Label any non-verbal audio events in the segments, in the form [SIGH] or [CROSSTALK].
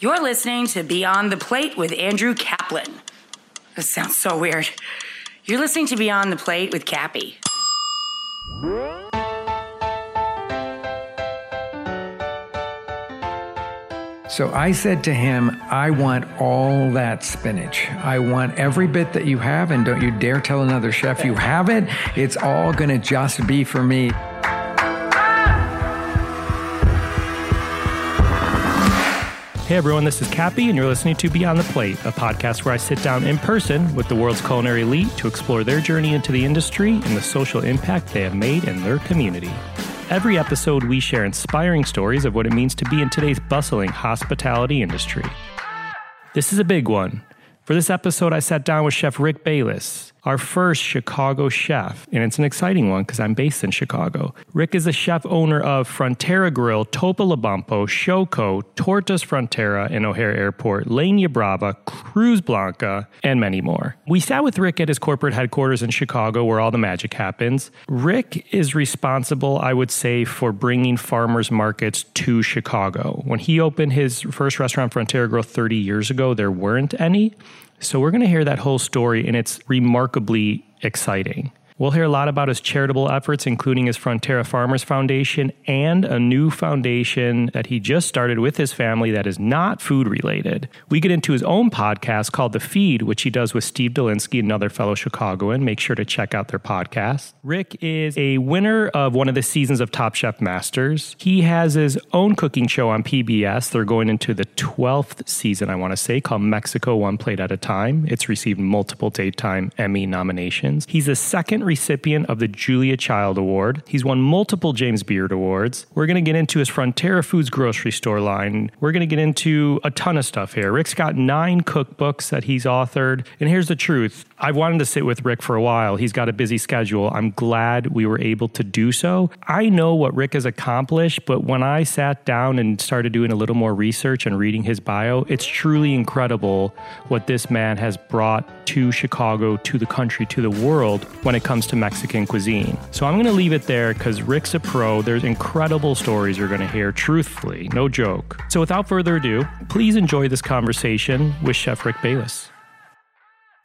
You're listening to Beyond the Plate with Andrew Kaplan. This sounds so weird. You're listening to Beyond the Plate with Cappy. So I said to him, I want all that spinach. I want every bit that you have, and don't you dare tell another chef you have it. It's all going to just be for me. Hey everyone, this is Cappy, and you're listening to Beyond the Plate, a podcast where I sit down in person with the world's culinary elite to explore their journey into the industry and the social impact they have made in their community. Every episode, we share inspiring stories of what it means to be in today's bustling hospitality industry. This is a big one. For this episode, I sat down with Chef Rick Bayless, our first Chicago chef. And it's an exciting one because I'm based in Chicago. Rick is the chef owner of Frontera Grill, Topolobampo, Xoco, Tortas Frontera in O'Hare Airport, Leña Brava, Cruz Blanca, and many more. We sat with Rick at his corporate headquarters in Chicago where all the magic happens. Rick is responsible, I would say, for bringing farmers markets to Chicago. When he opened his first restaurant, Frontera Grill, 30 years ago, there weren't any. So we're going to hear that whole story, and it's remarkably exciting. We'll hear a lot about his charitable efforts, including his Frontera Farmers Foundation and a new foundation that he just started with his family that is not food related. We get into his own podcast called The Feed, which he does with Steve Dolinsky, another fellow Chicagoan. Make sure to check out their podcast. Rick is a winner of one of the seasons of Top Chef Masters. He has his own cooking show on PBS. They're going into the 12th season, I want to say, called Mexico One Plate at a Time. It's received multiple daytime Emmy nominations. He's the second recipient of the Julia Child Award. He's won multiple James Beard Awards. We're going to get into his Frontera Foods grocery store line. We're going to get into a ton of stuff here. Rick's got nine cookbooks that he's authored. And here's the truth I've wanted to sit with Rick for a while. He's got a busy schedule. I'm glad we were able to do so. I know what Rick has accomplished, but when I sat down and started doing a little more research and reading his bio, it's truly incredible what this man has brought to Chicago, to the country, to the world when it comes to Mexican cuisine. So I'm going to leave it there because Rick's a pro. There's incredible stories you're going to hear, truthfully, no joke. So without further ado, please enjoy this conversation with Chef Rick Bayless.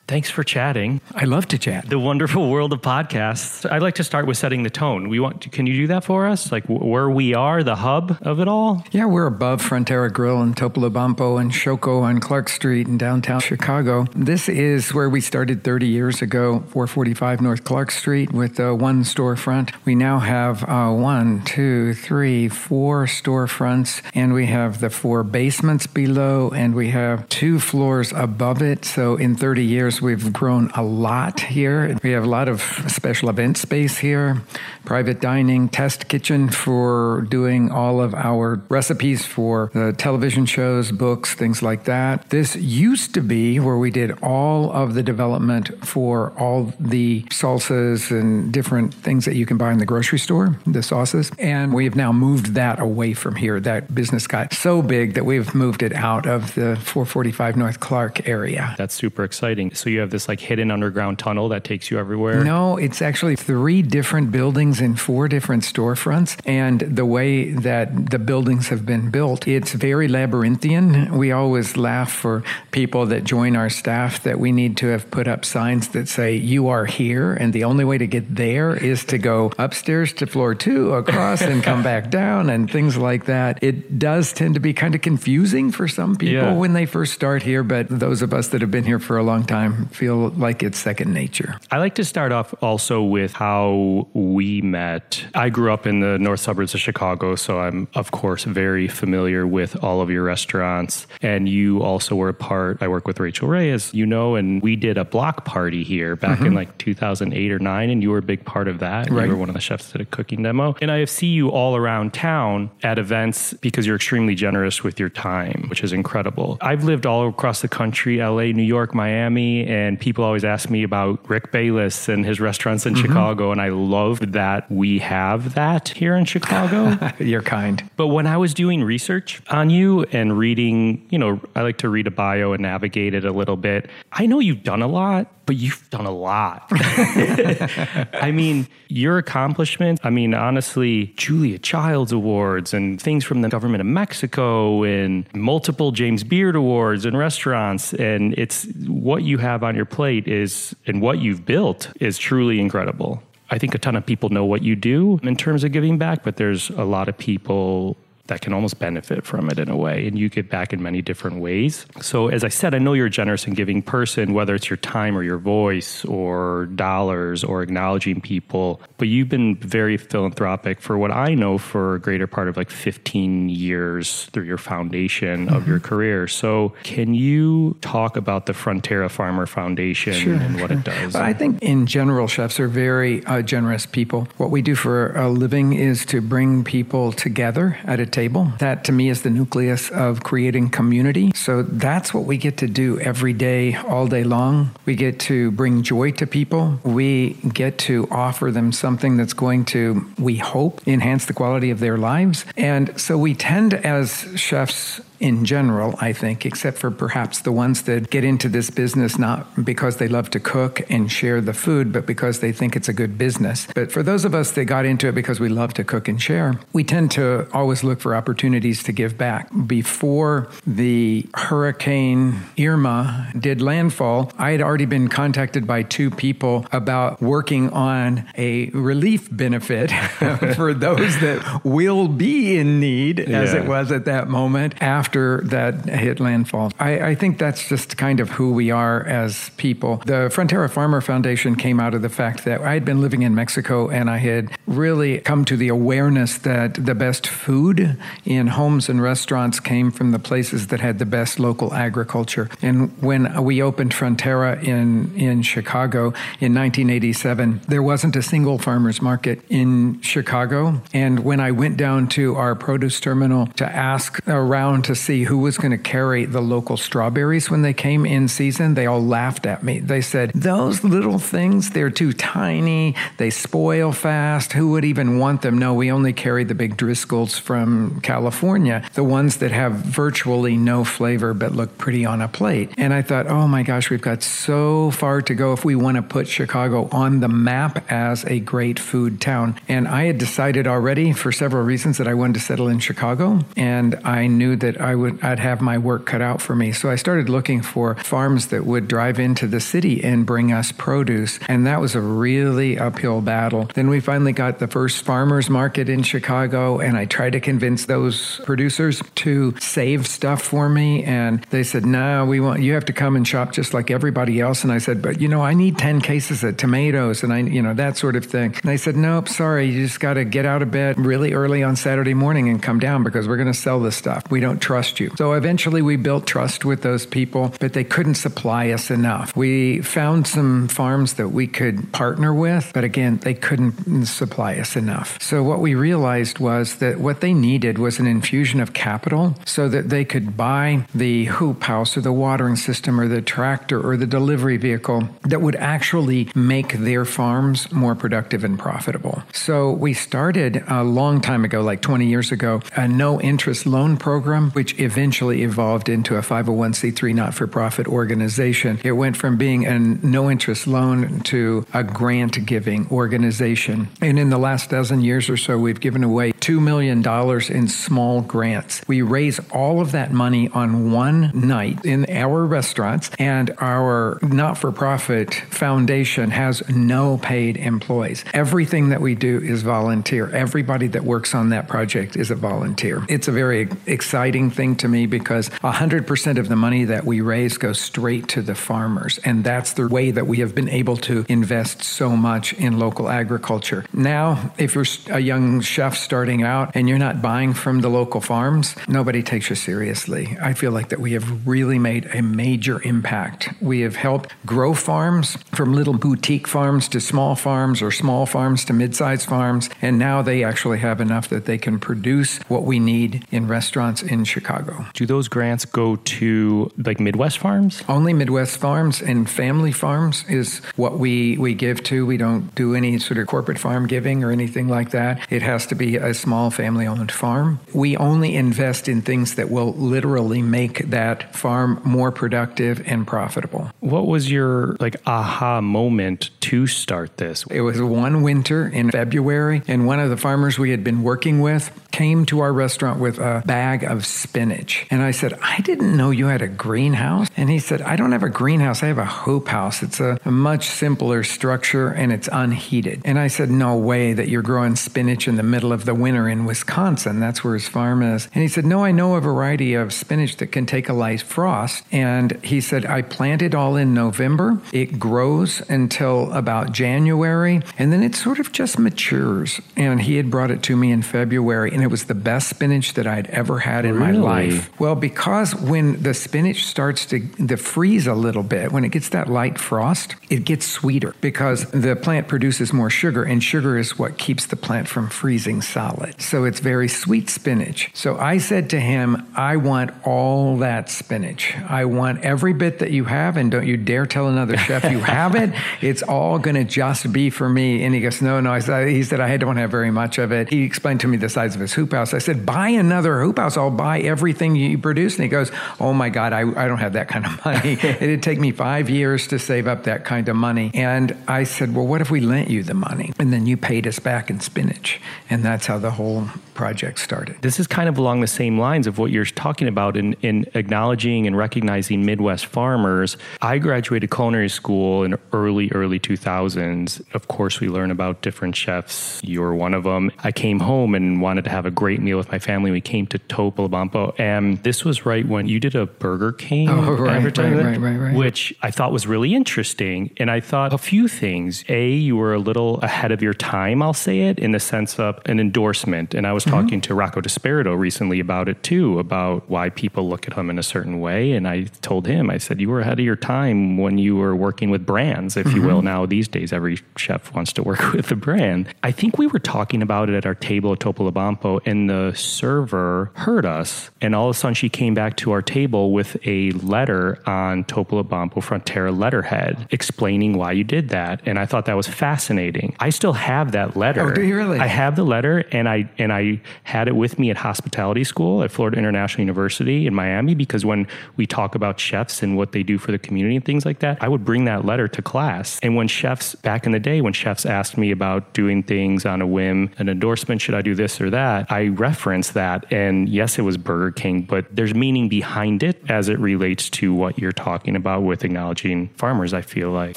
Thanks for chatting. I love to chat. The wonderful world of podcasts. I'd like to start with setting the tone. We want. Can you do that for us? Like where we are, the hub of it all. Yeah, we're above Frontera Grill and Topolobampo and Xoco on Clark Street in downtown Chicago. This is where we started 30 years ago, 445 North Clark Street, with uh, one storefront. We now have uh, one, two, three, four storefronts, and we have the four basements below, and we have two floors above it. So in 30 years we've grown a lot here. We have a lot of special event space here, private dining, test kitchen for doing all of our recipes for the television shows, books, things like that. This used to be where we did all of the development for all the salsas and different things that you can buy in the grocery store, the sauces. And we've now moved that away from here. That business got so big that we've moved it out of the 445 North Clark area. That's super exciting. So you have this like hidden underground tunnel that takes you everywhere? No, it's actually three different buildings in four different storefronts. And the way that the buildings have been built, it's very labyrinthian. We always laugh for people that join our staff that we need to have put up signs that say, You are here. And the only way to get there is to go upstairs to floor two, across, and come [LAUGHS] back down, and things like that. It does tend to be kind of confusing for some people Yeah. when they first start here, but those of us that have been here for a long time feel like it's second nature. I like to start off also with how we met. I grew up in the north suburbs of Chicago, so I'm, of course, very familiar with all of your restaurants. And you also were a part, I work with Rachael Ray, as you know, and we did a block party here back in mm-hmm. like 2008 or 9, and you were a big part of that. Right. You were one of the chefs that did a cooking demo. And I see you all around town at events because you're extremely generous with your time, which is incredible. I've lived all across the country LA, New York, Miami, and people always ask me about Rick Bayless and his restaurants in mm-hmm. Chicago. And I love that we have that here in Chicago. [LAUGHS] You're kind. But when I was doing research on you and reading, you know, I like to read a bio and navigate it a little bit. I know you've done a lot, but you've done a lot. [LAUGHS] I mean, your accomplishments, I mean, honestly, Julia Childs Awards and things from the government of Mexico and multiple James Beard Awards and restaurants. And it's what you have on your plate is, and what you've built is truly incredible. I think a ton of people know what you do in terms of giving back, but there's a lot of people that can almost benefit from it in a way. And you give back in many different ways. So, as I said, I know you're a generous and giving person, whether it's your time or your voice or dollars or acknowledging people. But you've been very philanthropic for what I know for a greater part of like 15 years through your foundation mm-hmm. of your career. So, can you talk about the Frontera Farmer Foundation sure, and what sure. it does? I think in general, chefs are very uh, generous people. What we do for a living is to bring people together at a table. That to me is the nucleus of creating community. So that's what we get to do every day, all day long. We get to bring joy to people. We get to offer them something that's going to, we hope, enhance the quality of their lives. And so we tend as chefs in general, I think, except for perhaps the ones that get into this business not because they love to cook and share the food, but because they think it's a good business. But for those of us that got into it because we love to cook and share, we tend to always look for opportunities to give back. Before the Hurricane Irma did landfall, I had already been contacted by two people about working on a relief benefit [LAUGHS] for those that will be in need, as yeah. it was at that moment, after after that hit landfall. I, I, think that's just kind of who we are as people. The Frontera Farmer Foundation came out of the fact that I had been living in Mexico and I had really come to the awareness that the best food in homes and restaurants came from the places that had the best local agriculture. And when we opened Frontera in, in Chicago in 1987, there wasn't a single farmer's market in Chicago. And when I went down to our produce terminal to ask around to see who was going to carry the local strawberries when they came in season, they all laughed at me. They said, Those little things, they're too tiny, they spoil fast. Who would even want them? No, we only carry the big Driscolls from California, the ones that have virtually no flavor but look pretty on a plate. And I thought, Oh my gosh, we've got so far to go if we want to put Chicago on the map as a great food town. And I had decided already for several reasons that I wanted to settle in Chicago. And I knew that I would I'd have my work cut out for me. So I started looking for farms that would drive into the city and bring us produce, and that was a really uphill battle. Then we finally got the first farmers market in Chicago, and I tried to convince those producers to save stuff for me, and they said, "No, we want you have to come and shop just like everybody else." And I said, "But you know, I need 10 cases of tomatoes and I you know that sort of thing." And they said, "Nope, sorry, you just got to get out of bed really early on Saturday morning and come down because we're going to sell this stuff. We don't trust you. So eventually we built trust with those people, but they couldn't supply us enough. We found some farms that we could partner with, but again, they couldn't supply us enough. So what we realized was that what they needed was an infusion of capital so that they could buy the hoop house or the watering system or the tractor or the delivery vehicle that would actually make their farms more productive and profitable. So we started a long time ago, like 20 years ago, a no interest loan program, which eventually evolved into a 501c3 not for profit organization. It went from being a no interest loan to a grant giving organization. And in the last dozen years or so, we've given away $2 million in small grants. We raise all of that money on one night in our restaurants, and our not for profit foundation has no paid employees. Everything that we do is volunteer. Everybody that works on that project is a volunteer. It's a very exciting thing to me because 100% of the money that we raise goes straight to the farmers. And that's the way that we have been able to invest so much in local agriculture. Now, if you're a young chef starting out and you're not buying from the local farms, nobody takes you seriously. I feel like that we have really made a major impact. We have helped grow farms from little boutique farms to small farms or small farms to mid-sized farms. And now they actually have enough that they can produce what we need in restaurants in Chicago Chicago. Do those grants go to like Midwest farms? Only Midwest farms and family farms is what we, we give to. We don't do any sort of corporate farm giving or anything like that. It has to be a small family owned farm. We only invest in things that will literally make that farm more productive and profitable. What was your like aha moment to start this? It was one winter in February, and one of the farmers we had been working with came to our restaurant with a bag of spinach. And I said, I didn't know you had a greenhouse. And he said, I don't have a greenhouse, I have a hoop house. It's a, a much simpler structure and it's unheated. And I said, No way that you're growing spinach in the middle of the winter in Wisconsin. That's where his farm is. And he said, No, I know a variety of spinach that can take a light frost. And he said, I planted all in November. It grows until about January, and then it sort of just matures. And he had brought it to me in February. And it was the best spinach that I'd ever had in Really? my life. Well, because when the spinach starts to, to freeze a little bit, when it gets that light frost, it gets sweeter because the plant produces more sugar, and sugar is what keeps the plant from freezing solid. So it's very sweet spinach. So I said to him, I want all that spinach. I want every bit that you have, and don't you dare tell another chef you [LAUGHS] have it. It's all going to just be for me. And he goes, No, no. I said, he said, I don't have very much of it. He explained to me the size of his hoop house. I said, Buy another hoop house. I'll buy everything you produce. And he goes, Oh my God, I, I don't have that kind of money. [LAUGHS] It'd take me five years to save up that kind of money. And I said, Well, what if we lent you the money? And then you paid us back in spinach. And that's how the whole project started. This is kind of along the same lines of what you're talking about in, in acknowledging and recognizing Midwest farmers. I graduated culinary school in early, early 2000s. Of course, we learn about different chefs. You're one of them. I came home and wanted to have a great meal with my family. We came to Topolobampo, and this was right when you did a Burger King Oh, right, advertisement, right, right, right, right. which I thought was really interesting. And I thought a few things. A, you were a little ahead of your time, I'll say it, in the sense of an endorsement. And I was mm-hmm. talking to Rocco DiSpirito recently about it too, about why people look at him in a certain way. And I told him, I said, you were ahead of your time when you were working with brands, if you will. Mm-hmm. Now, these days, every chef wants to work [LAUGHS] with a brand. I think we were talking about it at our table at Topolobampo, and the server heard us. And all of a sudden, she came back to our table with a letter on Topolobampo Frontera letterhead explaining why you did that. And I thought that was fascinating. I still have that letter. Oh, do you really? I have the letter, and I and I had it with me at hospitality school at Florida International University in Miami because when we talk about chefs and what they do for the community and things like that, I would bring that letter to class. And when chefs back in the day, when chefs asked me about doing things on a whim, an endorsement, should I do this or that, I referenced that. And yes, it was Burger King, but there's meaning behind it as it relates to what you're talking about with acknowledging farmers. I feel like.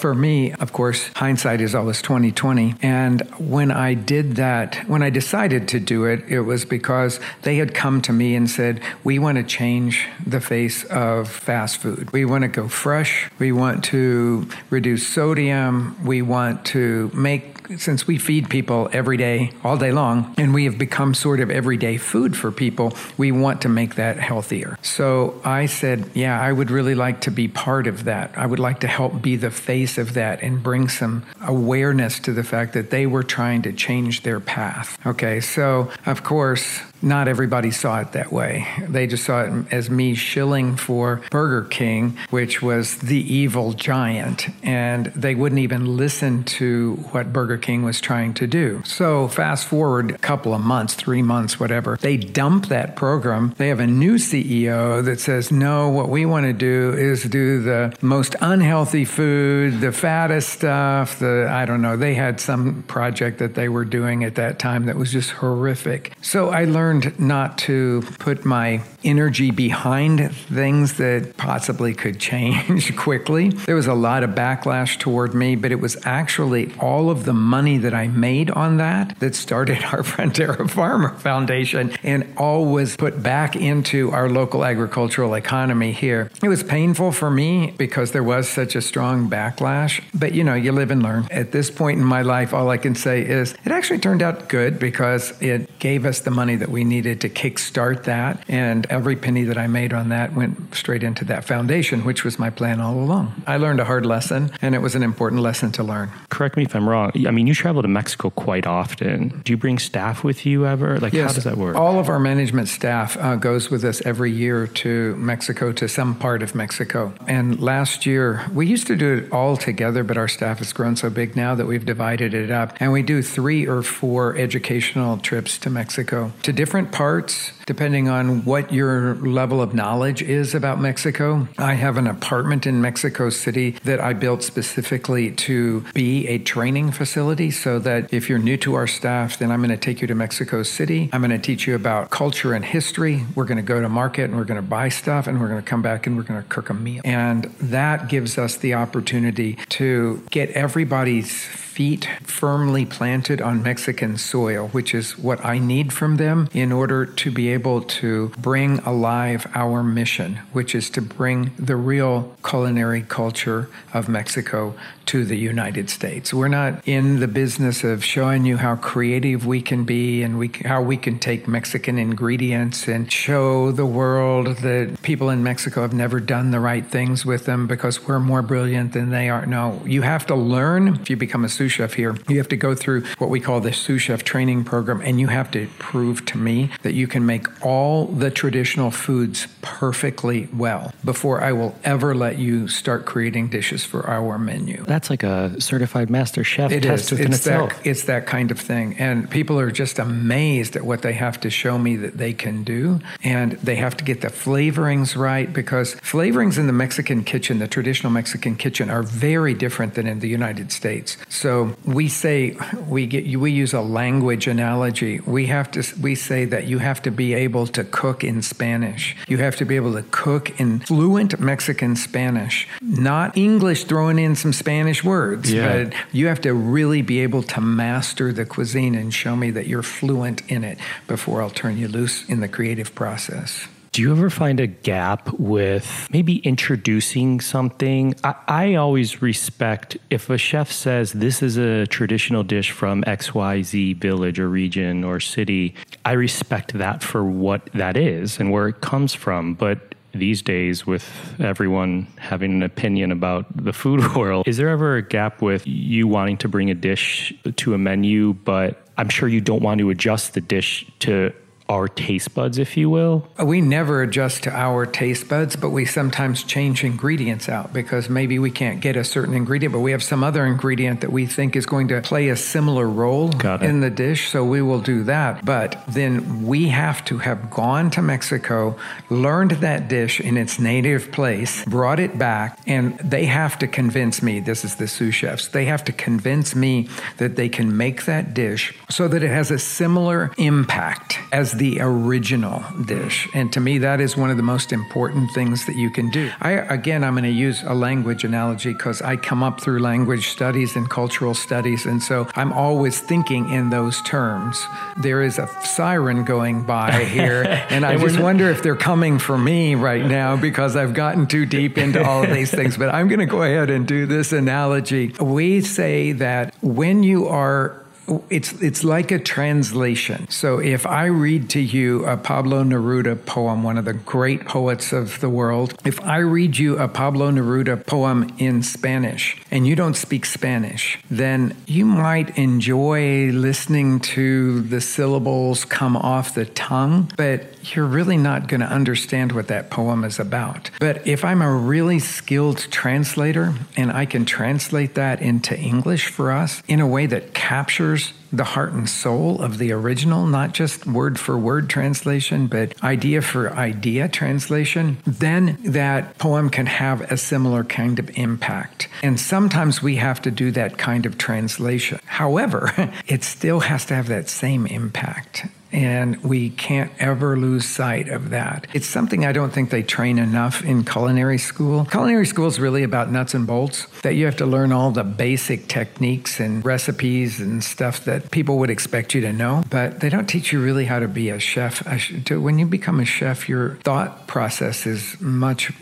For me, of course, hindsight is always 2020. And when I did that, when I decided to do it, it was because they had come to me and said, We want to change the face of fast food. We want to go fresh. We want to reduce sodium. We want to make since we feed people every day, all day long, and we have become sort of everyday food for people, we want to make that healthier. So I said, Yeah, I would really like to be part of that. I would like to help be the face of that and bring some awareness to the fact that they were trying to change their path. Okay, so of course, not everybody saw it that way. They just saw it as me shilling for Burger King, which was the evil giant, and they wouldn't even listen to what Burger King was trying to do. So, fast forward a couple of months, three months, whatever, they dump that program. They have a new CEO that says, No, what we want to do is do the most unhealthy food, the fattest stuff, the, I don't know, they had some project that they were doing at that time that was just horrific. So, I learned not to put my energy behind things that possibly could change [LAUGHS] quickly. There was a lot of backlash toward me, but it was actually all of the money that I made on that that started [LAUGHS] our Frontera Farmer Foundation and all was put back into our local agricultural economy here. It was painful for me because there was such a strong backlash, but you know, you live and learn. At this point in my life, all I can say is it actually turned out good because it gave us the money that we needed to kickstart that. And every penny that I made on that went straight into that foundation, which was my plan all along. I learned a hard lesson, and it was an important lesson to learn. Correct me if I'm wrong. I mean, you travel to Mexico quite often. Do you bring staff with you ever? Like, yes, how does that work? All of our management staff uh, goes with us every year to Mexico, to some part of Mexico. And last year, we used to do it all together, but our staff has grown so big now that we've divided it up. And we do three or four educational trips to Mexico to different parts, depending on what your level of knowledge is about Mexico. I have an apartment in Mexico City that I built specifically to be a training facility so that if you're new to our staff, then I'm going to take you to Mexico City. I'm going to teach you about culture and history. We're going to go to market and we're going to buy stuff and we're going to come back and we're going to cook a meal. And that gives us the opportunity to get everybody's feet firmly planted on Mexican soil, which is what I need from them in order to be able to bring alive our mission, which is to bring the real culinary culture of Mexico to the United States. We're not in the business of showing you how creative we can be and we, how we can take Mexican ingredients and show the world that people in Mexico have never done the right things with them because we're more brilliant than they are. No, you have to learn if you become a sous chef here. You have to go through what we call the sous chef training program and you have to prove to me that you can make all the traditional foods perfectly well before I will ever let you start creating dishes for our menu that's like a certified master chef it test is. within it's itself. That, it's that kind of thing. And people are just amazed at what they have to show me that they can do. And they have to get the flavorings right because flavorings in the Mexican kitchen, the traditional Mexican kitchen, are very different than in the United States. So we say, we, get, we use a language analogy. We have to, we say that you have to be able to cook in Spanish. You have to be able to cook in fluent Mexican Spanish, not English throwing in some Spanish Spanish words, Yeah. but you have to really be able to master the cuisine and show me that you're fluent in it before I'll turn you loose in the creative process. Do you ever find a gap with maybe introducing something? I, I always respect if a chef says this is a traditional dish from XYZ village or region or city, I respect that for what that is and where it comes from. But these days, with everyone having an opinion about the food [LAUGHS] world, is there ever a gap with you wanting to bring a dish to a menu, but I'm sure you don't want to adjust the dish to our taste buds, if you will? We never adjust to our taste buds, but we sometimes change ingredients out because maybe we can't get a certain ingredient, but we have some other ingredient that we think is going to play a similar role in the dish, so we will do that. But then we have to have gone to Mexico, learned that dish in its native place, brought it back, and they have to convince me this is the sous chefs. They have to convince me that they can make that dish so that it has a similar impact as the original dish. And to me, that is one of the most important things that you can do. I, again, I'm going to use a language analogy because I come up through language studies and cultural studies. And so I'm always thinking in those terms. There is a siren going by here, [LAUGHS] and I And just wonder if they're coming for me right now because I've gotten too deep into all of these things. But I'm going to go ahead and do this analogy. We say that when you are it's it's like a translation. So if I read to you a Pablo Neruda poem, one of the great poets of the world, if I read you a Pablo Neruda poem in Spanish and you don't speak Spanish, then you might enjoy listening to the syllables come off the tongue, but you're really not going to understand what that poem is about. But if I'm a really skilled translator and I can translate that into English for us in a way that captures the heart and soul of the original, not just word for word translation, but idea for idea translation, then that poem can have a similar kind of impact. And sometimes we have to do that kind of translation. However, [LAUGHS] it still has to have that same impact. And we can't ever lose sight of that. It's something I don't think they train enough in culinary school. Culinary school is really about nuts and bolts, that you have to learn all the basic techniques and recipes and stuff that people would expect you to know. But they don't teach you really how to be a chef. When you become a chef, your thought process is much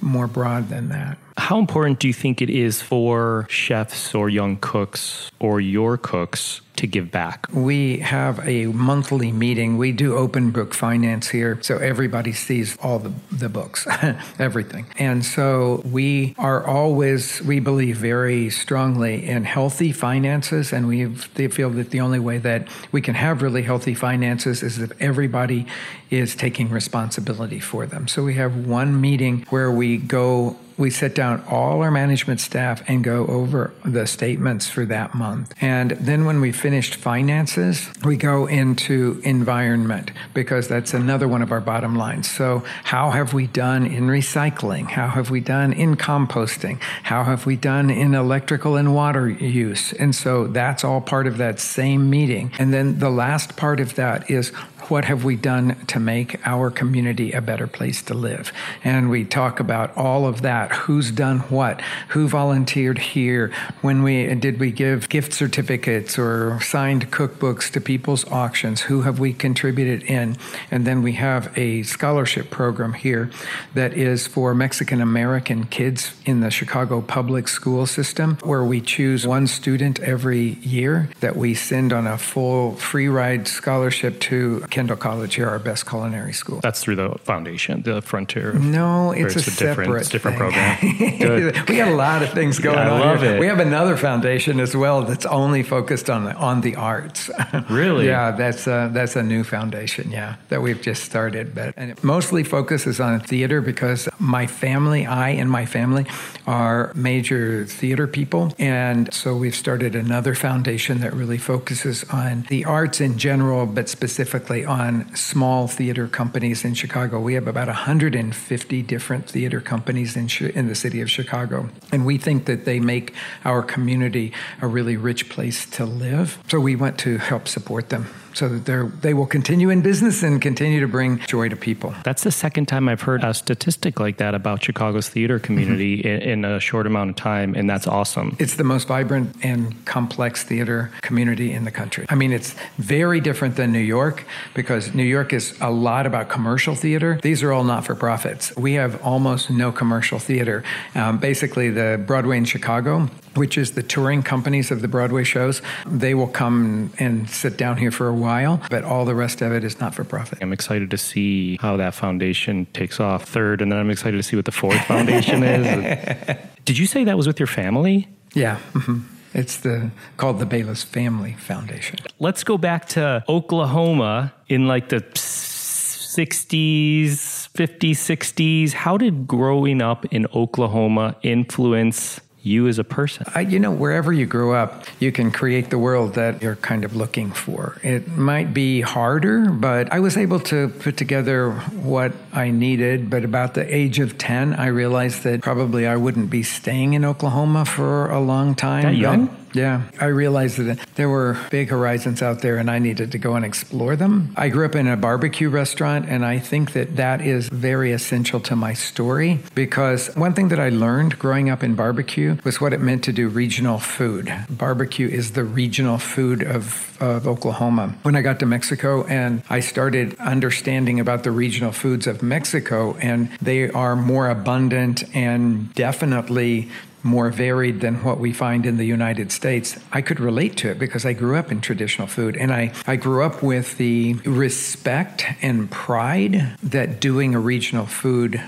more broad than that. How important do you think it is for chefs or young cooks or your cooks to give back? We have a monthly meeting. We do open book finance here, so everybody sees all the, the books, [LAUGHS] everything. And so we are always, we believe very strongly in healthy finances, and we feel that the only way that we can have really healthy finances is if everybody is taking responsibility for them. So we have one meeting where we go we sit down all our management staff and go over the statements for that month. And then when we finished finances, we go into environment because that's another one of our bottom lines. So, how have we done in recycling? How have we done in composting? How have we done in electrical and water use? And so that's all part of that same meeting. And then the last part of that is what have we done to make our community a better place to live? And we talk about all of that. Who's done what? Who volunteered here? When we did we give gift certificates or signed cookbooks to people's auctions? Who have we contributed in? And then we have a scholarship program here that is for Mexican American kids in the Chicago public school system, where we choose one student every year that we send on a full free ride scholarship to Kendall College here, our best culinary school. That's through the foundation, the Frontier. No, it's, it's a, a, different, separate, different program. [LAUGHS] we got a lot of things going yeah, on. I love here. it. We have another foundation as well that's only focused on the, on the arts. [LAUGHS] Really? yeah, that's a, that's a new foundation. Yeah, that we've just started, but and it mostly focuses on theater because my family, I and my family, are major theater people, and so we've started another foundation that really focuses on the arts in general, but specifically on small theater companies in Chicago. We have about 150 different theater companies in, in the city of Chicago. And we think that they make our community a really rich place to live. So we want to help support them so that they they will continue in business and continue to bring joy to people. That's the second time I've heard a statistic like that about Chicago's theater community mm-hmm. in, in, a short amount of time, and that's awesome. It's the most vibrant and complex theater community in the country. I mean, it's very different than New York because New York is a lot about commercial theater. These are all not for profits. We have almost no commercial theater. Um, basically, the Broadway in Chicago which is the touring companies of the Broadway shows. They will come and sit down here for a while, but all the rest of it is not for profit. I'm excited to see how that foundation takes off third, and then I'm excited to see what the fourth foundation is. [LAUGHS] Did you say that was with your family? Yeah. Mm-hmm. It's the called the Bayless Family Foundation. Let's go back to Oklahoma in like the 60s, 50s, 60s. How did growing up in Oklahoma influence you as a person? I, you know, wherever you grow up, you can create the world that you're kind of looking for. It might be harder, but I was able to put together what I needed. But about the age of 10, I realized that probably I wouldn't be staying in Oklahoma for a long time. That young? Yeah, I realized that there were big horizons out there and I needed to go and explore them. I grew up in a barbecue restaurant, and I think that that is very essential to my story because one thing that I learned growing up in barbecue was what it meant to do regional food. Barbecue is the regional food of, of Oklahoma. When I got to Mexico and I started understanding about the regional foods of Mexico, and they are more abundant and definitely more varied than what we find in the United States, I could relate to it because I grew up in traditional food and I, I grew up with the respect and pride that doing a regional food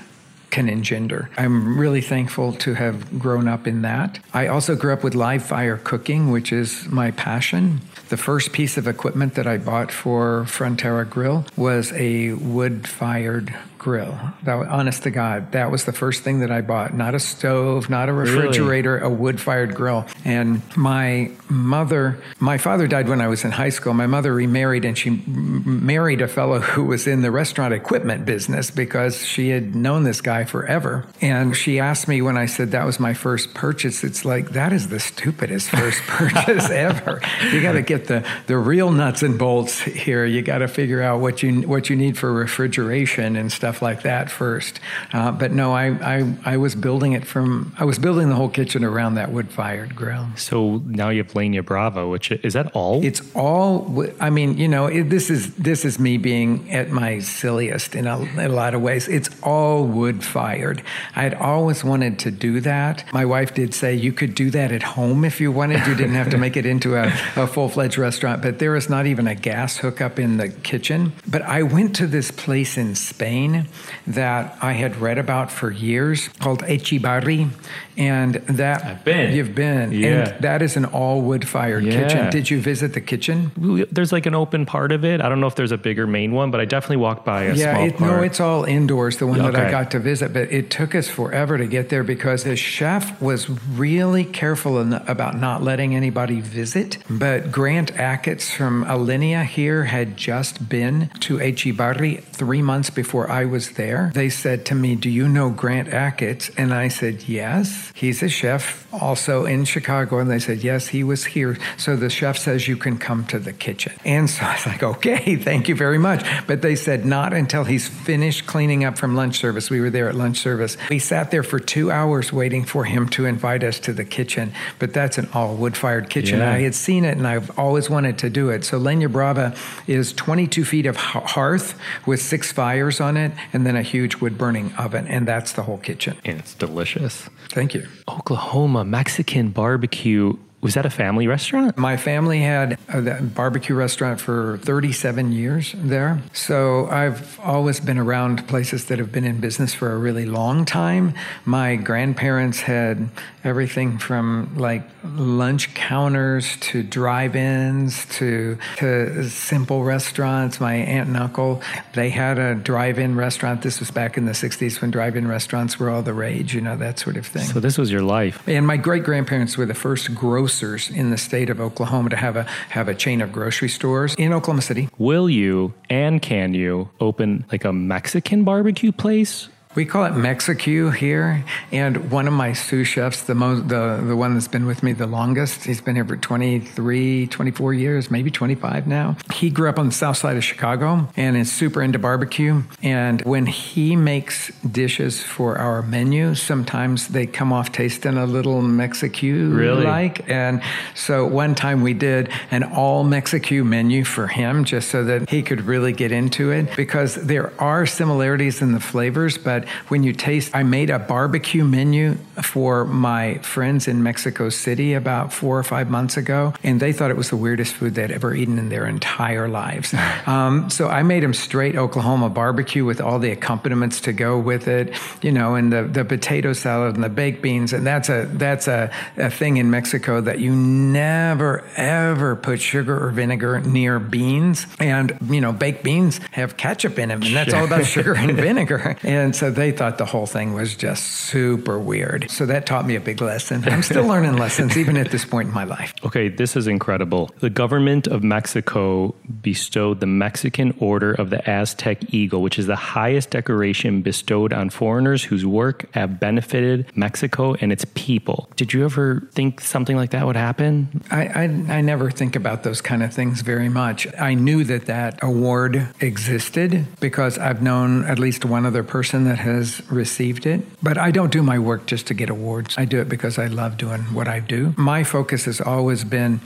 can engender. I'm really thankful to have grown up in that. I also grew up with live fire cooking, which is my passion. The first piece of equipment that I bought for Frontera Grill was a wood fired grill. That was, honest to God, that was the first thing that I bought. Not a stove, not a refrigerator, really? a wood-fired grill. And my mother, my father died when I was in high school. My mother remarried, and she married a fellow [LAUGHS] who was in the restaurant equipment business because she had known this guy forever. And she asked me when I said that was my first purchase. It's like that is the stupidest first [LAUGHS] purchase ever. You got to get the the real nuts and bolts here. You got to figure out what you what you need for refrigeration and stuff stuff like that first. Uh, but no, I, I, I was building it from, I was building the whole kitchen around that wood fired grill. So now you have Leña Brava, which is that all? It's all, I mean, you know, it, this is, this is me being at my silliest in a, in a lot of ways. It's all wood fired. I had always wanted to do that. My wife did say you could do that at home if you wanted. You didn't have to make it into a, a full fledged restaurant, but there is not even a gas hookup in the kitchen. But I went to this place in Spain that I had read about for years called Etxebarri. And that I've been. You've been. Yeah. And that is an all wood fired Yeah. kitchen. Did you visit the kitchen? There's like an open part of it. I don't know if there's a bigger main one, but I definitely walked by a yeah, small it, part. no, it's all indoors, the one that I got to visit, but it took us forever to get there because the chef was really careful about not letting anybody visit. But Grant Achatz from Alinea here had just been to Etxebarri three months before I was there. They said to me, Do you know Grant Achatz? And I said, Yes. He's a chef also in Chicago. And they said, Yes, he was here. So the chef says you can come to the kitchen. And so [LAUGHS] I was like, Okay, thank you very much. But they said, Not until he's finished cleaning up from lunch service. We were there at lunch service. We sat there for two hours waiting for him to invite us to the kitchen. But that's an all wood fired kitchen. Yeah. I had seen it and I've always wanted to do it. So Leña Brava is 22 feet of hearth with six fires on it and then a huge wood burning oven. And that's the whole kitchen. and it's delicious. Thank you. Oklahoma Mexican barbecue. Was that a family restaurant? My family had a barbecue restaurant for 37 years there. So I've always been around places that have been in business for a really long time. My grandparents had everything from like lunch counters to drive-ins to to simple restaurants. My aunt and uncle, they had a drive-in restaurant. This was back in the 60s when drive-in restaurants were all the rage, you know, that sort of thing. So this was your life. And my great grandparents were the first grocers in the state of Oklahoma to have a have a chain of grocery stores in Oklahoma City. Will you and can you open like a Mexican barbecue place? We call it Mexicu here, and one of my sous chefs, the most, the the one that's been with me the longest, he's been here for 23, 24 years, maybe 25 now. He grew up on the south side of Chicago and is super into barbecue. And when he makes dishes for our menu, sometimes they come off tasting a little Mexicu Really? like. And so one time we did an all Mexicu menu for him just so that he could really get into it because there are similarities in the flavors, but when you taste, I made a barbecue menu for my friends in Mexico City about four or five months ago, and they thought it was the weirdest food they'd ever eaten in their entire lives. [LAUGHS] um, so I made them straight Oklahoma barbecue with all the accompaniments to go with it, you know, and the, the potato salad and the baked beans, and that's a that's a, a thing in Mexico that you never ever put sugar or vinegar near beans, and you know, baked beans have ketchup in them, and that's all about [LAUGHS] sugar and vinegar, and so they thought the whole thing was just super weird. So that taught me a big lesson. I'm still learning lessons even at this point in my life. [LAUGHS] Okay, this is incredible. The government of Mexico bestowed the Mexican Order of the Aztec Eagle, which is the highest decoration bestowed on foreigners whose work have benefited Mexico and its people. Did you ever think something like that would happen? I, I, I never think about those kind of things very much. I knew that that award existed because I've known at least one other person that has received it. But I don't do my work just to get awards. I do it because I love doing what I do. My focus has always been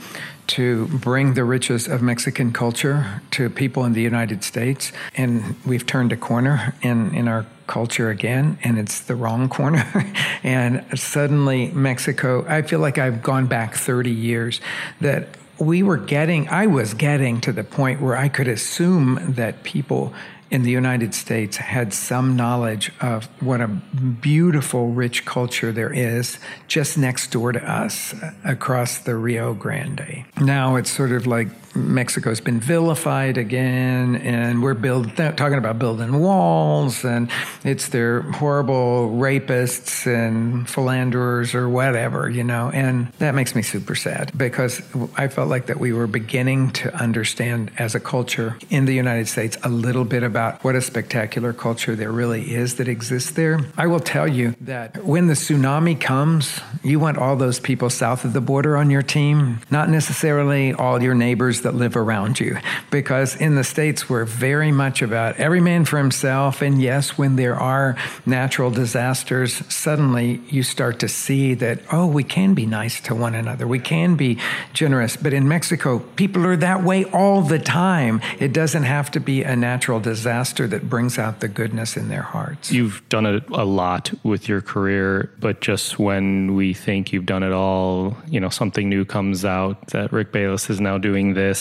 to bring the riches of Mexican culture to people in the United States. And we've turned a corner in, in our culture again, and it's the wrong corner. [LAUGHS] and suddenly, Mexico, I feel like I've gone back 30 years that we were getting, I was getting to the point where I could assume that people in the United States had some knowledge of what a beautiful, rich culture there is just next door to us uh, across the Rio Grande. Now it's sort of like Mexico's been vilified again, and we're build, talking about building walls, and it's their horrible rapists and philanderers or whatever, you know. And that makes me super sad because I felt like that we were beginning to understand as a culture in the United States a little bit about what a spectacular culture there really is that exists there. I will tell you that when the tsunami comes, you want all those people south of the border on your team, not necessarily all your neighbors that live around you. Because in the States, we're very much about every man for himself. And yes, when there are natural disasters, suddenly you start to see that, oh, we can be nice to one another. We can be generous. But in Mexico, people are that way all the time. It doesn't have to be a natural disaster that brings out the goodness in their hearts. You've done it a lot with your career, but just when we think you've done it all, you know, something new comes out that Rick Bayless is now doing this.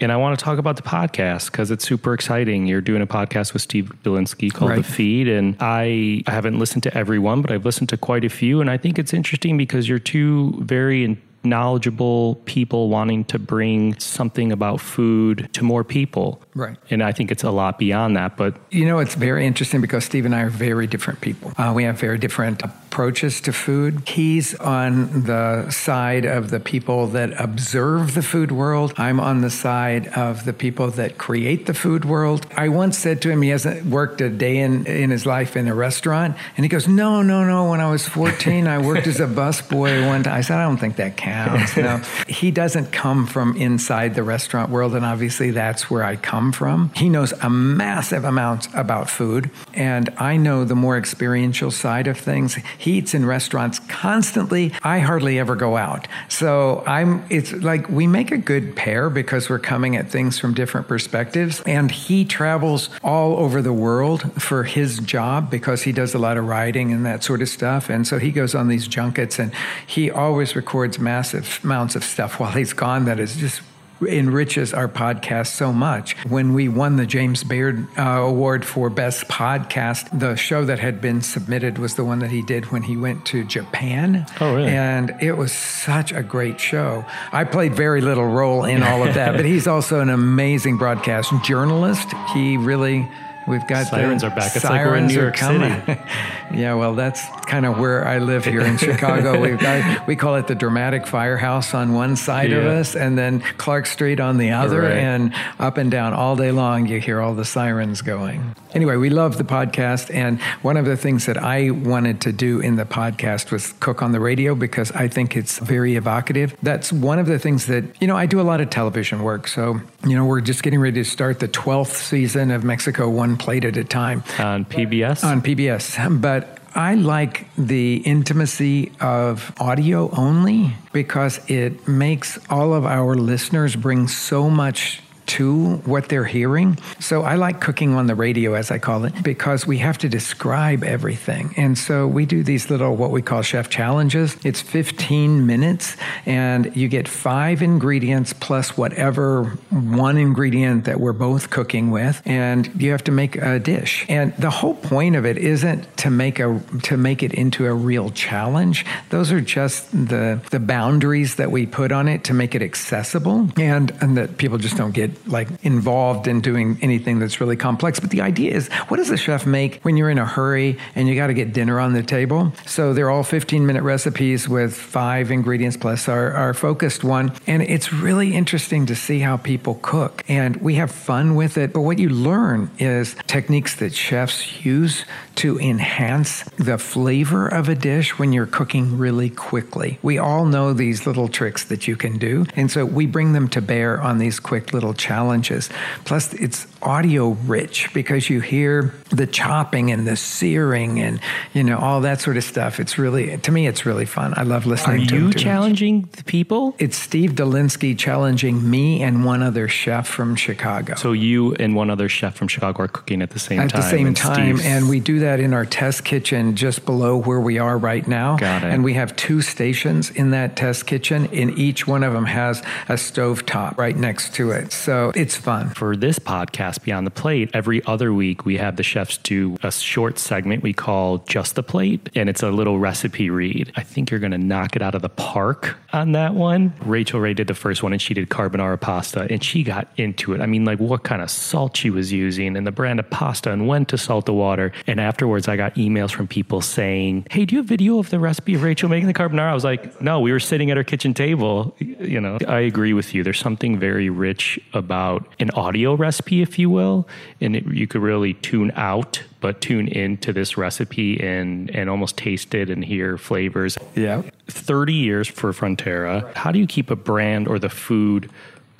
And I want to talk about the podcast because it's super exciting. You're doing a podcast with Steve Dolinsky called right. The Feed. And I, I haven't listened to every one, but I've listened to quite a few. And I think it's interesting because you're two very knowledgeable people wanting to bring something about food to more people. Right. And I think it's a lot beyond that. But you know, it's very interesting because Steve and I are very different people. Uh, we have very different approaches to food. He's on the side of the people that observe the food world. I'm on the side of the people that create the food world. I once said to him, he hasn't worked a day in, in his life in a restaurant. And he goes, No, no, no. When I was 14, I worked as a busboy one time. I said, I don't think that counts. Know, [LAUGHS] he doesn't come from inside the restaurant world. And obviously, that's where I come from. He knows a massive amount about food. And I know the more experiential side of things. He eats in restaurants constantly. I hardly ever go out. So I'm it's like we make a good pair because we're coming at things from different perspectives and he travels all over the world for his job because he does a lot of writing and that sort of stuff. And so he goes on these junkets and he always records massive amounts of stuff while he's gone that is just enriches our podcast so much. When we won the James Beard uh, Award for Best Podcast, the show that had been submitted was the one that he did when he went to Japan. Oh, really? And it was such a great show. I played very little role in all of that, [LAUGHS] but he's also an amazing broadcast journalist. He really We've got sirens are back. It's like we're in New York City. [LAUGHS] yeah, well, that's kind of where I live here in Chicago. [LAUGHS] We've got, we call it the dramatic firehouse on one side yeah. of us, and then Clark Street on the other, right. and up and down all day long. You hear all the sirens going. Anyway, we love the podcast, and one of the things that I wanted to do in the podcast was cook on the radio because I think it's very evocative. That's one of the things that you know I do a lot of television work, so you know we're just getting ready to start the twelfth season of Mexico One Plate at a Time on PBS. On PBS, but I like the intimacy of audio only because it makes all of our listeners bring so much to what they're hearing. So I like cooking on the radio, as I call it, because we have to describe everything. And so we do these little, what we call chef challenges. It's 15 minutes, and you get five ingredients plus whatever one ingredient that we're both cooking with, and you have to make a dish. And the whole point of it isn't to make a to make it into a real challenge. Those are just the the boundaries that we put on it to make it accessible and, and that people just don't get like involved in doing anything that's really complex. But the idea is, what does a chef make when you're in a hurry and you got to get dinner on the table? So they're all 15 minute recipes with five ingredients plus our, our focused one. And it's really interesting to see how people cook. And we have fun with it. But what you learn is techniques that chefs use to enhance the flavor of a dish when you're cooking really quickly. We all know these little tricks that you can do. And so we bring them to bear on these quick little challenges. Plus, it's audio rich because you hear the chopping and the searing and, you know, all that sort of stuff. It's really, to me, it's really fun. I love listening Are to Are you challenging the people? It's Steve Dolinsky challenging me and one other chef from Chicago. So you and one other chef from Chicago are cooking at the same at time. At the same time. Steve's... And we do that that in our test kitchen just below where we are right now. Got it. And we have two stations in that test kitchen, and each one of them has a stove top right next to it. So it's fun. For this podcast, Beyond the Plate, every other week we have the chefs do a short segment we call Just the Plate, and it's a little recipe read. I think you're going to knock it out of the park on that one. Rachael Ray did the first one, and she did carbonara pasta, and she got into it. I mean, like what kind of salt she was using, and the brand of pasta, and when to salt the water. And afterwards, I got emails from people saying, Hey, do you have video of the recipe of Rachael making the carbonara? I was like, No, we were sitting at our kitchen table. You know, I agree with you. There's something very rich about an audio recipe, if you will, and it, you could really tune out but tune into this recipe and and almost taste it and hear flavors. Yeah. 30 years for Frontera. How do you keep a brand or the food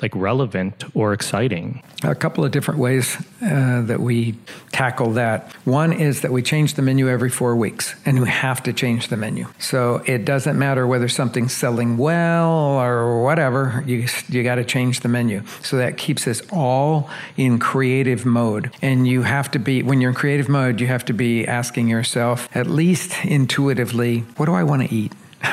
like relevant or exciting? A couple of different ways uh, that we tackle that. One is that we change the menu every four weeks, and we have to change the menu. So it doesn't matter whether something's selling well or whatever, you, you got to change the menu. So that keeps us all in creative mode. And you have to be, when you're in creative mode, you have to be asking yourself, at least intuitively, what do I want to eat?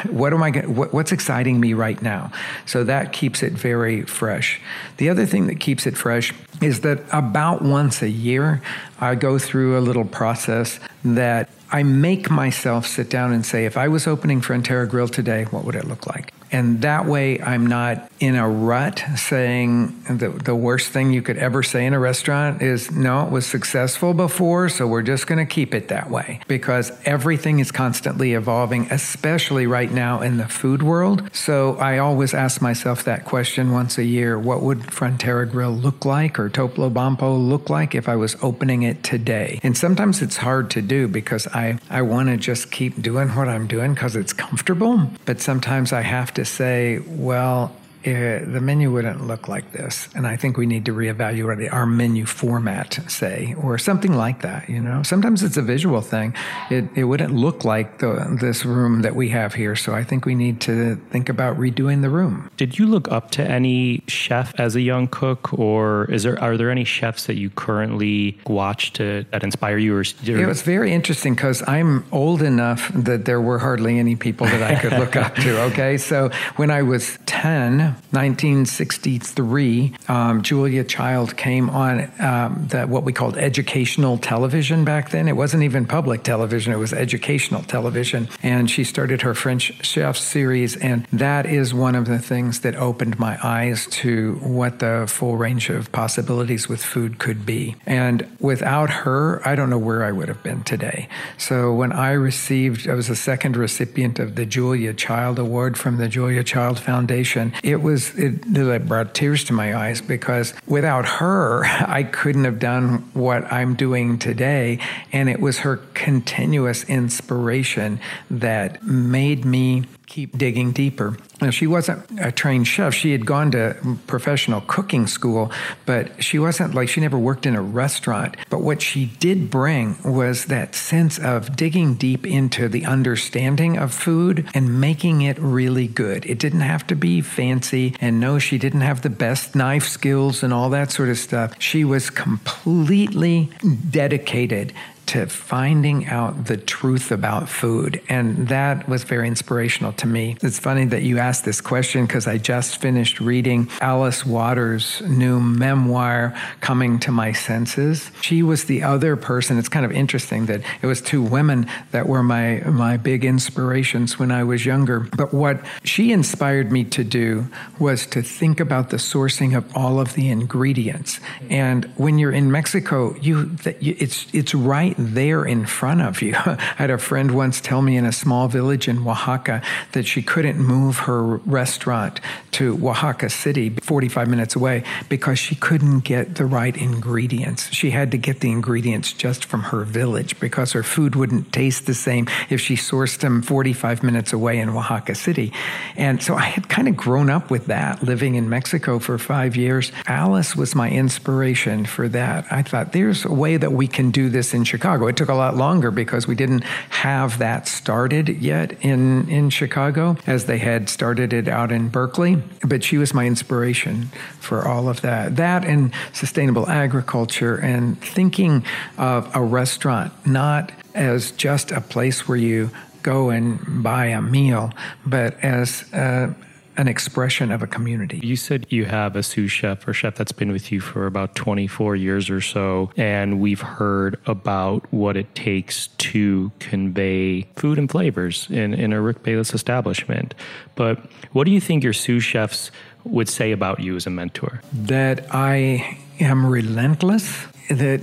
What am I what, what's exciting me right now? So that keeps it very fresh. The other thing that keeps it fresh is that about once a year I go through a little process that I make myself sit down and say, if I was opening Frontera Grill today, what would it look like? And that way, I'm not in a rut saying the, the worst thing you could ever say in a restaurant is, no, it was successful before, so we're just going to keep it that way. Because everything is constantly evolving, especially right now in the food world. So I always ask myself that question once a year what would Frontera Grill look like or Topolobampo look like if I was opening it today? And sometimes it's hard to do because I, I want to just keep doing what I'm doing because it's comfortable. But sometimes I have to say, well, uh, the menu wouldn't look like this. And I think we need to reevaluate our menu format, say, or something like that. You know, sometimes it's a visual thing. It, it wouldn't look like the, this room that we have here. So I think we need to think about redoing the room. Did you look up to any chef as a young cook, or is there are there any chefs that you currently watch to that inspire you? Or, it was very interesting because I'm old enough that there were hardly any people that I could look up to. Okay, so when I was ten 1963, um, Julia Child came on um, the, what we called educational television back then. It wasn't even public television, it was educational television. And she started her French Chef series. And that is one of the things that opened my eyes to what the full range of possibilities with food could be. And without her, I don't know where I would have been today. So when I received, I was the second recipient of the Julia Child Award from the Julia Child Foundation. It was it, it brought tears to my eyes because without her, [LAUGHS] I couldn't have done what I'm doing today. And it was her continuous inspiration that made me keep digging deeper. Now, she wasn't a trained chef. She had gone to professional cooking school, but she wasn't like she never worked in a restaurant. But what she did bring was that sense of digging deep into the understanding of food and making it really good. It didn't have to be fancy. And no, she didn't have the best knife skills and all that sort of stuff. She was completely dedicated to finding out the truth about food. And that was very inspirational to me. It's funny that you asked this question because I just finished reading Alice Waters' new memoir, Coming to My Senses. She was the other person. It's kind of interesting that it was two women that were my, my big inspirations when I was younger. But what she inspired me to do was to think about the sourcing of all of the ingredients. And when you're in Mexico, you, it's, it's right there in front of you. [LAUGHS] I had a friend once tell me in a small village in Oaxaca that she couldn't move her restaurant to Oaxaca City, 45 minutes away, because she couldn't get the right ingredients. She had to get the ingredients just from her village because her food wouldn't taste the same if she sourced them 45 minutes away in Oaxaca City. And so I had kind of grown up with that, living in Mexico for five years. Alice was my inspiration for that. I thought there's a way that we can do this in Chicago. Chicago. It took a lot longer because we didn't have that started yet in, in Chicago as they had started it out in Berkeley. But she was my inspiration for all of that. That and sustainable agriculture and thinking of a restaurant not as just a place where you go and buy a meal, but as a, an expression of a community. You said you have a sous chef or chef that's been with you for about 24 years or so, and we've heard about what it takes to convey food and flavors in, in a Rick Bayless establishment. But what do you think your sous chefs would say about you as a mentor? That I am relentless, that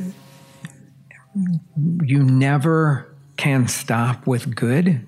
you never can stop with good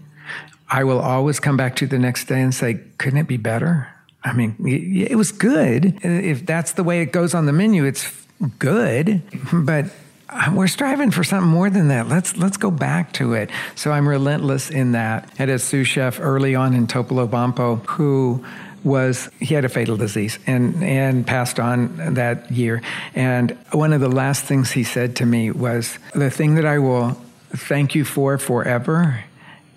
I will always come back to the next day and say, couldn't it be better? I mean, it was good. Uh, if that's the way it goes on the menu, it's good, [LAUGHS] but uh, we're striving for something more than that. Let's let's go back to it. So I'm relentless in that. I had a sous chef early on in Topolobampo who was he had a fatal disease and, and passed on that year. And one of the last things he said to me was, The thing that I will thank you for forever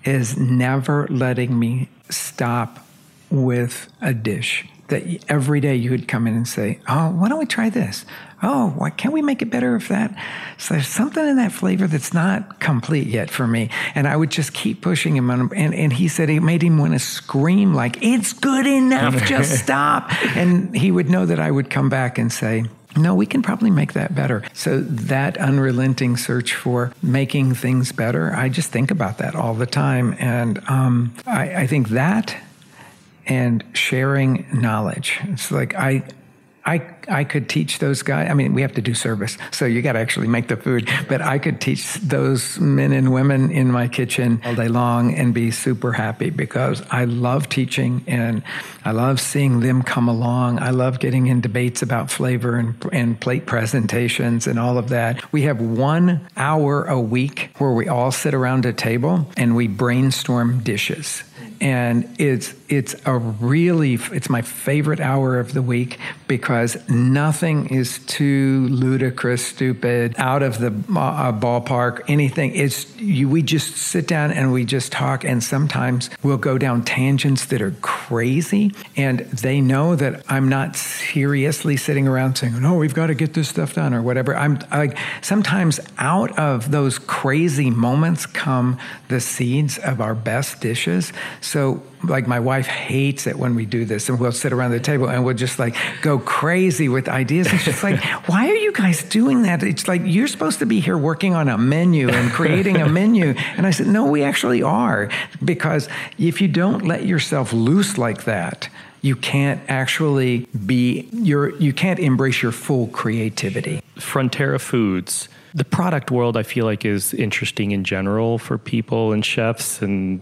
is never letting me stop with a dish. That every day you would come in and say, Oh, why don't we try this? Oh, why can't we make it better if that? So there's something in that flavor that's not complete yet for me. And I would just keep pushing him. On, and, and he said it made him want to scream, like, It's good enough, [LAUGHS] just stop. And he would know that I would come back and say, no, we can probably make that better. So, that unrelenting search for making things better, I just think about that all the time. And um, I, I think that and sharing knowledge. It's like I, I, I could teach those guys. I mean, we have to do service, so you got to actually make the food. But I could teach those men and women in my kitchen all day long and be super happy because I love teaching and I love seeing them come along. I love getting in debates about flavor and, and plate presentations and all of that. We have one hour a week where we all sit around a table and we brainstorm dishes and it's it's a really it's my favorite hour of the week because nothing is too ludicrous, stupid, out of the uh, ballpark. Anything it's you, we just sit down and we just talk, and sometimes we'll go down tangents that are crazy, and they know that I'm not seriously sitting around saying, "No, we've got to get this stuff done" or whatever. I'm like sometimes out of those crazy moments come the seeds of our best dishes. So, like, my wife hates it when we do this, and we'll sit around the table and we'll just like go crazy with ideas. And she's like, [LAUGHS] "Why are you guys doing that?" It's like you're supposed to be here working on a menu and creating a menu. And I said, "No, we actually are, because if you don't let yourself loose like that." You can't actually be your you can't embrace your full creativity. Frontera Foods the product world I feel like is interesting in general for people and chefs and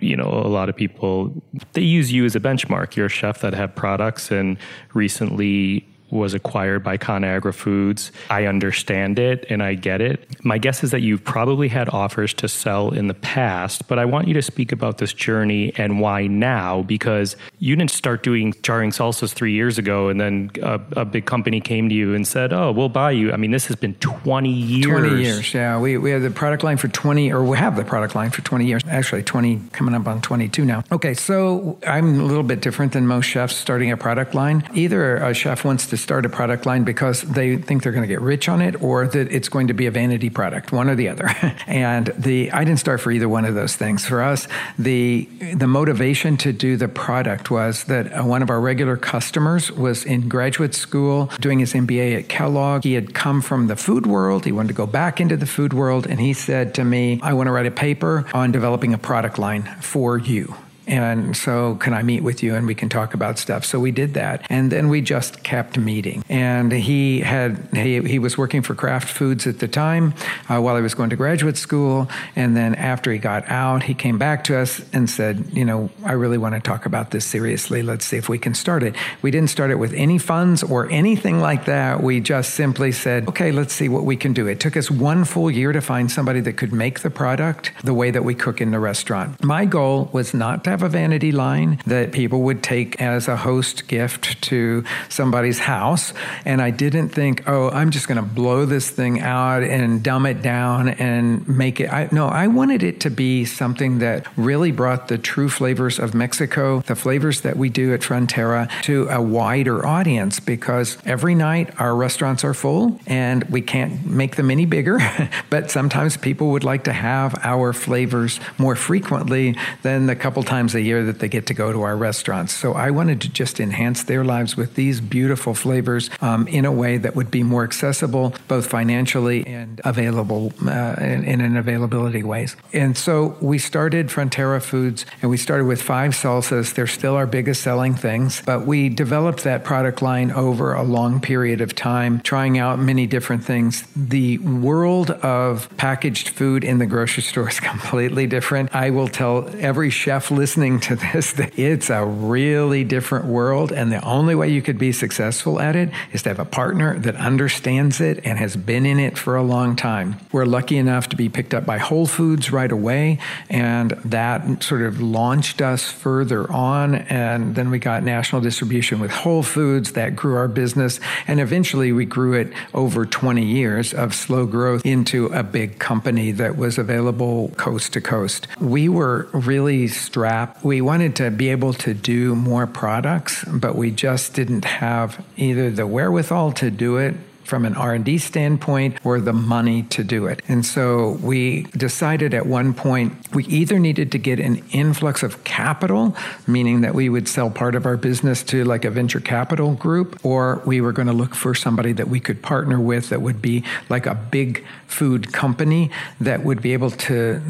you know, a lot of people they use you as a benchmark. You're a chef that have products, and recently was acquired by ConAgra Foods. I understand it and I get it. My guess is that you've probably had offers to sell in the past, but I want you to speak about this journey and why now, because you didn't start doing jarring salsas three years ago and then a, a big company came to you and said, Oh, we'll buy you. I mean, this has been 20 years. 20 years, yeah. We, we have the product line for 20, or we have the product line for 20 years. Actually, 20, coming up on 22 now. Okay, so I'm a little bit different than most chefs starting a product line. Either a chef wants to start a product line because they think they're going to get rich on it or that it's going to be a vanity product, one or the other. [LAUGHS] and the I didn't start for either one of those things. For us, the the motivation to do the product was that uh, one of our regular customers was in graduate school doing his MBA at Kellogg. He had come from the food world. He wanted to go back into the food world and he said to me, "I want to write a paper on developing a product line for you." And so, can I meet with you and we can talk about stuff? So we did that. And then we just kept meeting. And he had, he, he was working for Kraft Foods at the time uh, while I was going to graduate school. And then after he got out, he came back to us and said, You know, I really want to talk about this seriously. Let's see if we can start it. We didn't start it with any funds or anything like that. We just simply said, Okay, let's see what we can do. It took us one full year to find somebody that could make the product the way that we cook in the restaurant. My goal was not to have a vanity line that people would take as a host gift to somebody's house. And I didn't think, oh, I'm just going to blow this thing out and dumb it down and make it. I, no, I wanted it to be something that really brought the true flavors of Mexico, the flavors that we do at Frontera, to a wider audience because every night our restaurants are full and we can't make them any bigger. [LAUGHS] but sometimes people would like to have our flavors more frequently than the couple times times a year that they get to go to our restaurants. So I wanted to just enhance their lives with these beautiful flavors um, in a way that would be more accessible, both financially and available uh, in, in an availability ways. And so we started Frontera Foods, and we started with five salsas. They're still our biggest selling things, but we developed that product line over a long period of time, trying out many different things. The world of packaged food in the grocery store is [LAUGHS] completely different. I will tell every chef listening listening to this [LAUGHS] that it's a really different world. And the only way you could be successful at it is to have a partner that understands it and has been in it for a long time. We're lucky enough to be picked up by Whole Foods right away. And that sort of launched us further on. And then we got national distribution with Whole Foods that grew our business. And eventually we grew it over 20 years of slow growth into a big company that was available coast to coast. We were really strapped. We wanted to be able to do more products, but we just didn't have either the wherewithal to do it from an R&D standpoint or the money to do it. And so we decided at one point we either needed to get an influx of capital, meaning that we would sell part of our business to like a venture capital group, or we were going to look for somebody that we could partner with that would be like a big food company that would be able to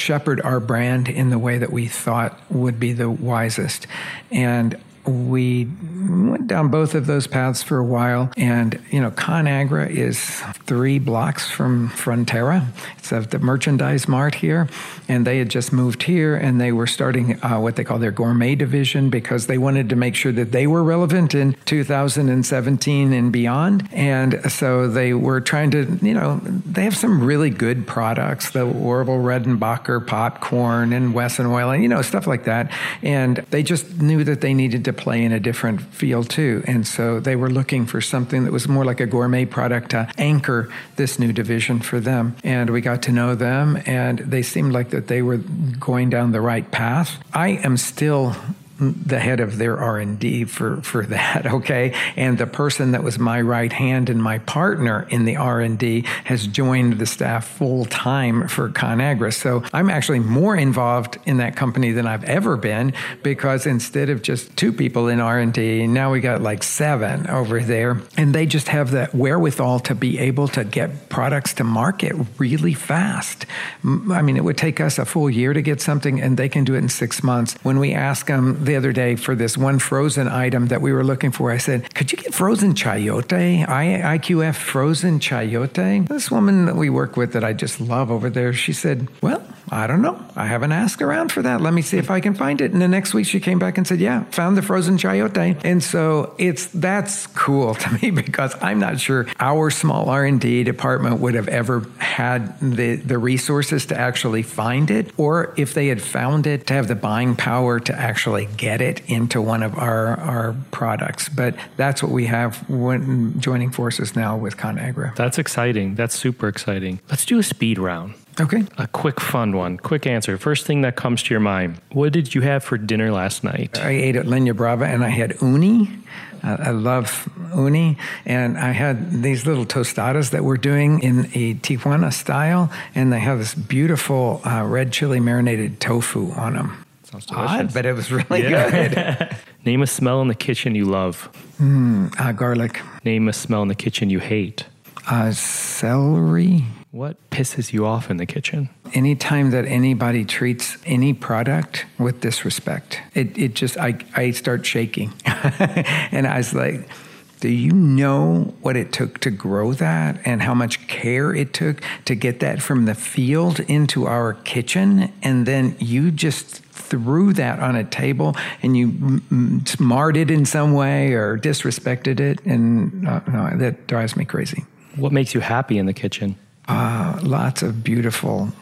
shepherd our brand in the way that we thought would be the wisest. And we went down both of those paths for a while. And, you know, ConAgra is three blocks from Frontera. It's the merchandise mart here. And they had just moved here and they were starting uh, what they call their gourmet division because they wanted to make sure that they were relevant in 2017 and beyond. And so they were trying to, you know, they have some really good products, the Orville Redenbacher popcorn and Wesson oil and, you know, stuff like that. And they just knew that they needed to play in a different field too. And so they were looking for something that was more like a gourmet product to anchor this new division for them. And we got to know them and they seemed like that they were going down the right path. I am still the head of their R&D for, for that, [LAUGHS] okay? And the person that was my right hand and my partner in the R&D has joined the staff full time for ConAgra. So I'm actually more involved in that company than I've ever been because instead of just two people in R&D, now we got like seven over there and they just have that wherewithal to be able to get products to market really fast. I mean, it would take us a full year to get something and they can do it in 6 months. When we ask them the other day for this one frozen item that we were looking for. I said, Could you get frozen chayote? I, IQF frozen chayote? This woman that we work with that I just love over there, she said, Well, I don't know. I haven't asked around for that. Let me see if I can find it. And the next week she came back and said, Yeah, found the frozen chayote. And so it's that's cool [LAUGHS] to me because I'm not sure our small R&D department would have ever had the, the resources to actually find it or if they had found it to have the buying power to actually get it into one of our, our products. But that's what we have when joining forces now with ConAgra. That's exciting. That's super exciting. Let's do a speed round. Okay. A quick, fun one. Quick answer. First thing that comes to your mind. What did you have for dinner last night? I ate at Leña Brava and I had uni. I love uni. And I had these little tostadas that we're doing in a Tijuana style, and they have this beautiful uh, red chili marinated tofu on them. Sounds delicious. Odd, but it was really good. [LAUGHS] Name a smell in the kitchen you love. Mm, uh, garlic. Name a smell in the kitchen you hate. Uh, celery. What pisses you off in the kitchen? Anytime that anybody treats any product with disrespect, it, it just, I, I start shaking. [LAUGHS] and I was like, do you know what it took to grow that and how much care it took to get that from the field into our kitchen? And then you just threw that on a table and you marred it in some way or disrespected it. And uh, no, that drives me crazy. What makes you happy in the kitchen? Uh, lots of beautiful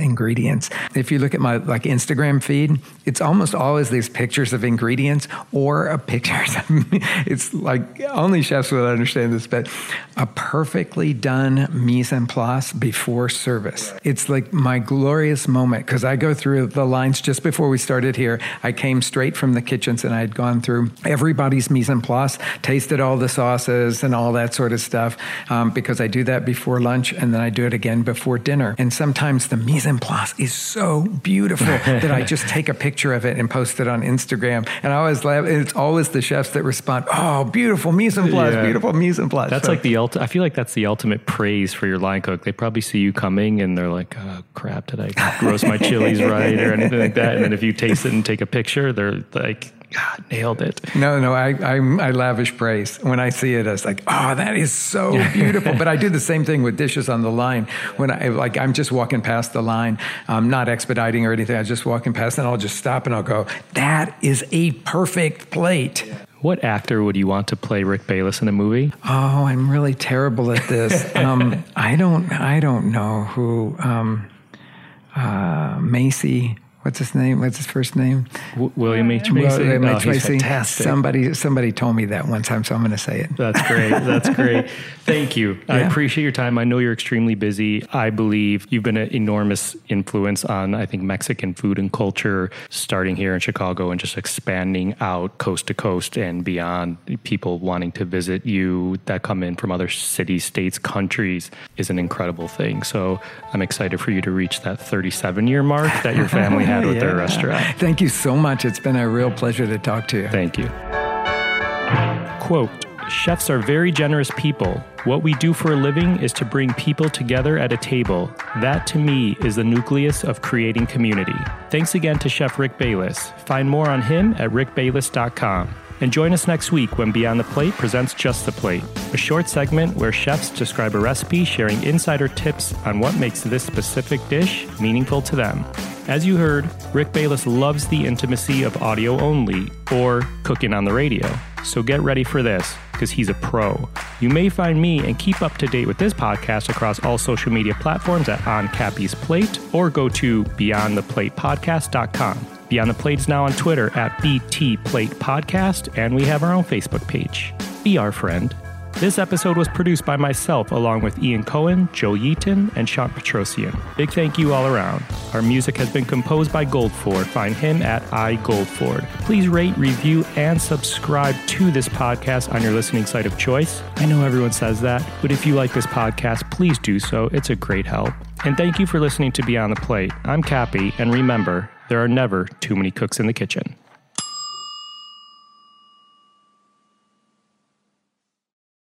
ingredients. If you look at my like Instagram feed, it's almost always these pictures of ingredients or a pictures. [LAUGHS] Of, it's like only chefs will understand this, but a perfectly done mise en place before service. It's like my glorious moment because I go through the lines just before we started here. I came straight from the kitchens and I had gone through everybody's mise en place, tasted all the sauces and all that sort of stuff um, because I do that before lunch and then I do it again before dinner. And sometimes the mise en place is so beautiful [LAUGHS] that I just take a picture of it and post it on Instagram. And I always laugh. It's always the chefs that respond, "Oh, beautiful mise en place, yeah. beautiful mise en place." That's so, like the ultimate. I feel like that's the ultimate praise for your line cook. They probably see you coming and they're like, "Oh crap, did I [LAUGHS] roast my chilies right or anything like that?" And then if you taste it and take a picture, they're like God, nailed it. No, no, I, I, I lavish praise. When I see it, I was like, oh, that is so [LAUGHS] beautiful. but I do the same thing with dishes on the line. When I, like, I'm just walking past the line, I'm not expediting or anything. I'm just walking past and I'll just stop and I'll go, that is a perfect plate. What actor would you want to play Rick Bayless in a movie? Oh, I'm really terrible at this. [LAUGHS] um, I don't, I don't know who, um, uh, Macy what's his name? What's his first name? W- William uh, H Macy. William oh, H. Macy. fantastic. Somebody, somebody told me that one time, so I'm going to say it. That's great. That's [LAUGHS] great. Thank you. I appreciate your time. I know you're extremely busy. I believe you've been an enormous influence on, I think, Mexican food and culture, starting here in Chicago and just expanding out coast to coast and beyond. People wanting to visit you that come in from other cities, states, countries is an incredible thing. So I'm excited for you to reach that 37 year mark that your family [LAUGHS] had with their Yeah. restaurant. [LAUGHS] Thank you so much. It's been a real pleasure to talk to you. Thank you. Quote Chefs are very generous people. What we do for a living is to bring people together at a table. That, to me, is the nucleus of creating community. Thanks again to Chef Rick Bayless. Find more on him at rickbayless.com. And join us next week when Beyond the Plate presents Just the Plate, a short segment where chefs describe a recipe, sharing insider tips on what makes this specific dish meaningful to them. As you heard, Rick Bayless loves the intimacy of audio only or cooking on the radio. So get ready for this because he's a pro. You may find me and keep up to date with this podcast across all social media platforms at On Cappy's Plate or go to beyondtheplatepodcast.com. Beyond the Plate is now on Twitter at BT Plate Podcast, and we have our own Facebook page. Be our friend. This episode was produced by myself along with Ian Cohen, Joe Yeaton, and Sean Petrosian. Big thank you all around. Our music has been composed by Goldford. Find him at iGoldford. Please rate, review, and subscribe to this podcast on your listening site of choice. I know everyone says that, but if you like this podcast, please do so. It's a great help. And thank you for listening to Beyond the Plate. I'm Cappy, and remember, there are never too many cooks in the kitchen.